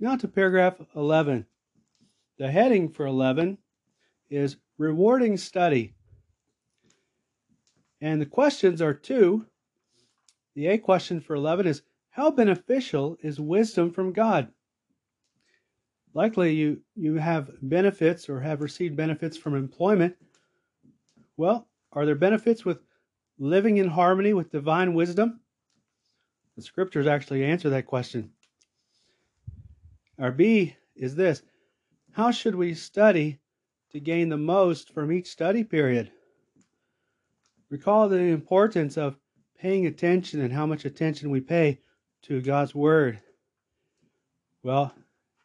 Now to paragraph 11. The heading for 11 is Rewarding Study. And the questions are two. The A question for 11 is How beneficial is wisdom from God? Likely you, you have benefits or have received benefits from employment. Well, are there benefits with living in harmony with divine wisdom? The scriptures actually answer that question. Our B is this How should we study to gain the most from each study period? Recall the importance of paying attention and how much attention we pay to God's Word. Well,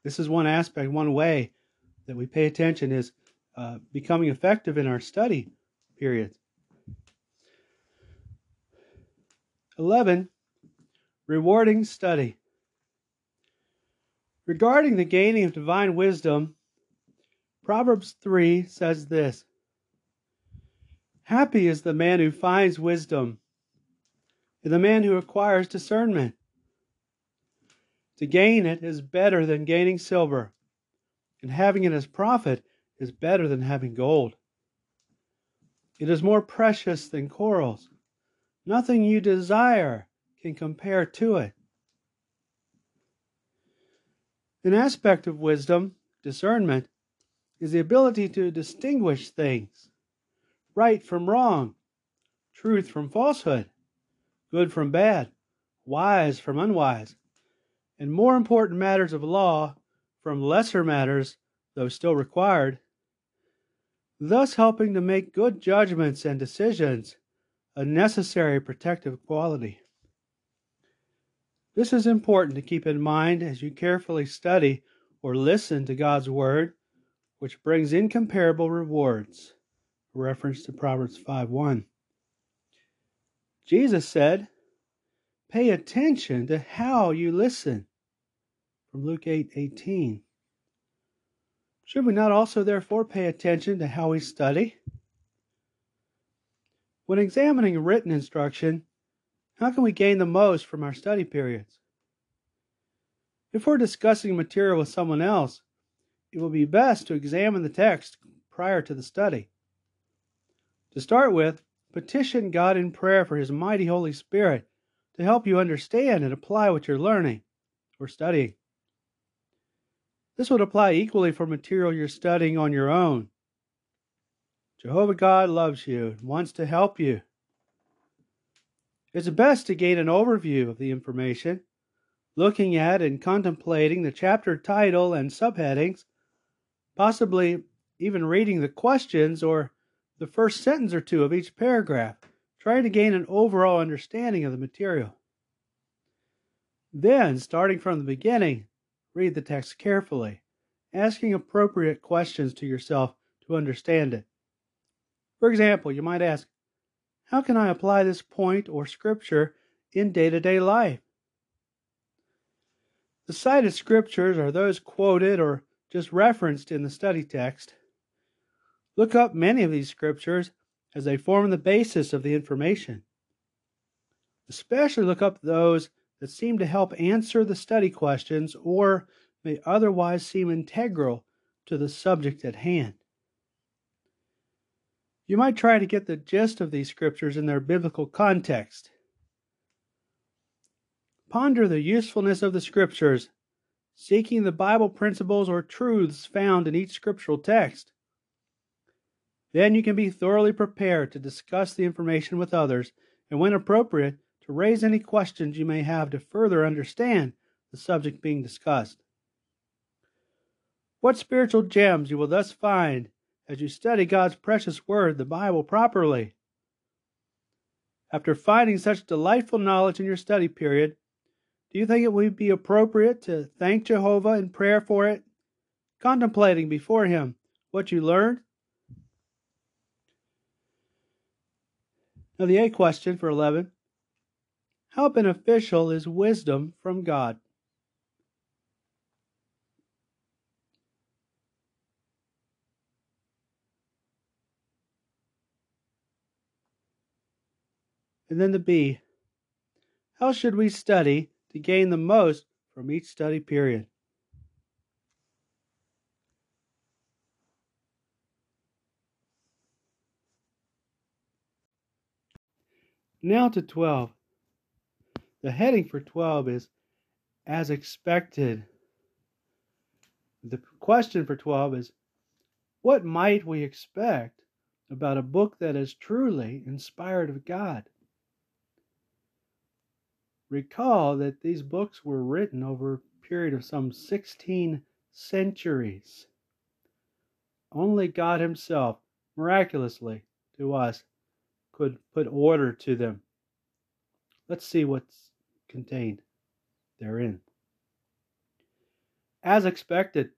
this is one aspect, one way that we pay attention is uh, becoming effective in our study periods. 11. Rewarding study. Regarding the gaining of divine wisdom, Proverbs 3 says this Happy is the man who finds wisdom, and the man who acquires discernment. To gain it is better than gaining silver, and having it as profit is better than having gold. It is more precious than corals. Nothing you desire can compare to it. An aspect of wisdom, discernment, is the ability to distinguish things right from wrong, truth from falsehood, good from bad, wise from unwise, and more important matters of law from lesser matters, though still required, thus helping to make good judgments and decisions a necessary protective quality. This is important to keep in mind as you carefully study or listen to God's Word, which brings incomparable rewards reference to Proverbs 5 1. Jesus said, Pay attention to how you listen. From Luke 8 18. Should we not also therefore pay attention to how we study? When examining written instruction, how can we gain the most from our study periods? If we're discussing material with someone else, it will be best to examine the text prior to the study. To start with, petition God in prayer for His mighty Holy Spirit to help you understand and apply what you're learning or studying. This would apply equally for material you're studying on your own. Jehovah God loves you and wants to help you. It's best to gain an overview of the information, looking at and contemplating the chapter title and subheadings, possibly even reading the questions or the first sentence or two of each paragraph, trying to gain an overall understanding of the material. Then, starting from the beginning, read the text carefully, asking appropriate questions to yourself to understand it. For example, you might ask, How can I apply this point or scripture in day to day life? The cited scriptures are those quoted or just referenced in the study text. Look up many of these scriptures as they form the basis of the information. Especially look up those that seem to help answer the study questions or may otherwise seem integral to the subject at hand. You might try to get the gist of these scriptures in their biblical context. Ponder the usefulness of the scriptures, seeking the Bible principles or truths found in each scriptural text. Then you can be thoroughly prepared to discuss the information with others and, when appropriate, to raise any questions you may have to further understand the subject being discussed. What spiritual gems you will thus find as you study God's precious Word, the Bible, properly. After finding such delightful knowledge in your study period, do you think it would be appropriate to thank Jehovah in prayer for it, contemplating before Him what you learned Now, the A question for 11 How beneficial is wisdom from God? and then the B. How should we study to gain the most from each study period? Now to 12. The heading for 12 is as expected. The question for 12 is what might we expect about a book that is truly inspired of God? Recall that these books were written over a period of some 16 centuries. Only God Himself, miraculously to us, could put order to them. Let's see what's contained therein. As expected,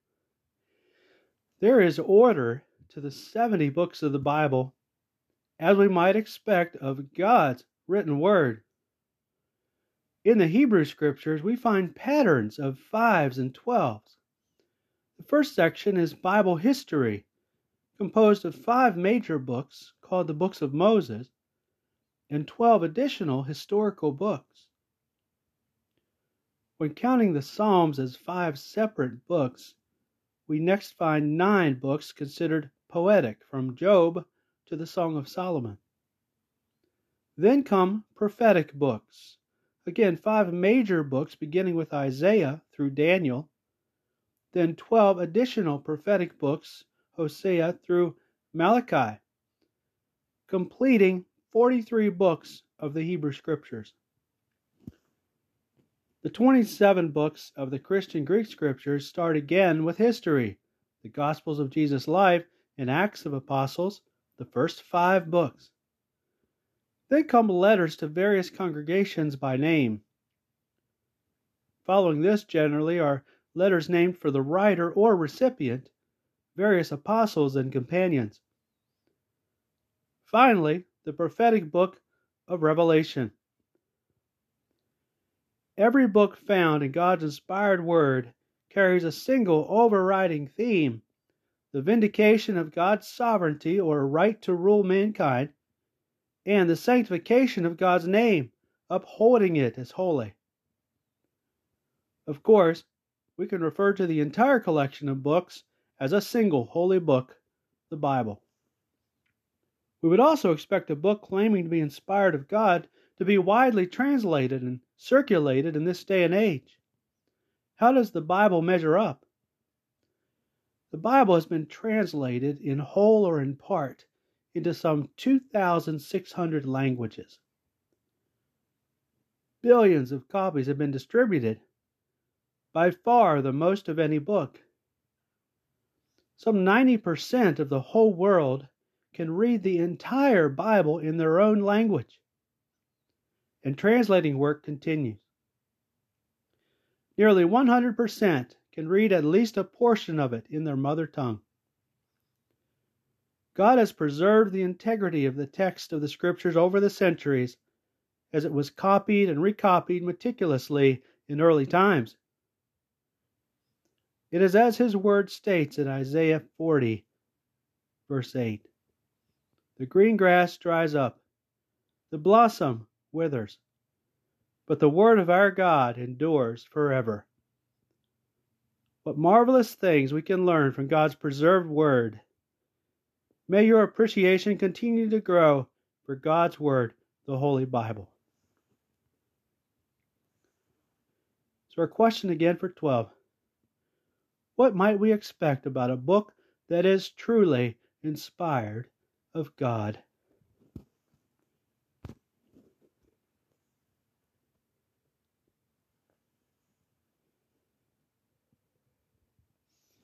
there is order to the 70 books of the Bible, as we might expect of God's written word. In the Hebrew scriptures, we find patterns of fives and twelves. The first section is Bible history, composed of five major books called the Books of Moses and 12 additional historical books. When counting the Psalms as five separate books, we next find nine books considered poetic, from Job to the Song of Solomon. Then come prophetic books. Again, five major books beginning with Isaiah through Daniel, then 12 additional prophetic books, Hosea through Malachi, completing 43 books of the Hebrew Scriptures. The 27 books of the Christian Greek Scriptures start again with history, the Gospels of Jesus' life, and Acts of Apostles, the first five books. Then come letters to various congregations by name. Following this, generally, are letters named for the writer or recipient, various apostles and companions. Finally, the prophetic book of Revelation. Every book found in God's inspired word carries a single overriding theme the vindication of God's sovereignty or right to rule mankind, and the sanctification of God's name, upholding it as holy. Of course, we can refer to the entire collection of books as a single holy book, the Bible. We would also expect a book claiming to be inspired of God to be widely translated and circulated in this day and age. How does the Bible measure up? The Bible has been translated in whole or in part into some 2,600 languages. Billions of copies have been distributed, by far the most of any book. Some 90% of the whole world can read the entire Bible in their own language. And translating work continues. Nearly 100% can read at least a portion of it in their mother tongue. God has preserved the integrity of the text of the Scriptures over the centuries as it was copied and recopied meticulously in early times. It is as His Word states in Isaiah 40, verse 8 the green grass dries up, the blossom withers, but the word of our God endures forever. What marvelous things we can learn from God's preserved word. May your appreciation continue to grow for God's word, the Holy Bible. So, our question again for 12 What might we expect about a book that is truly inspired of God.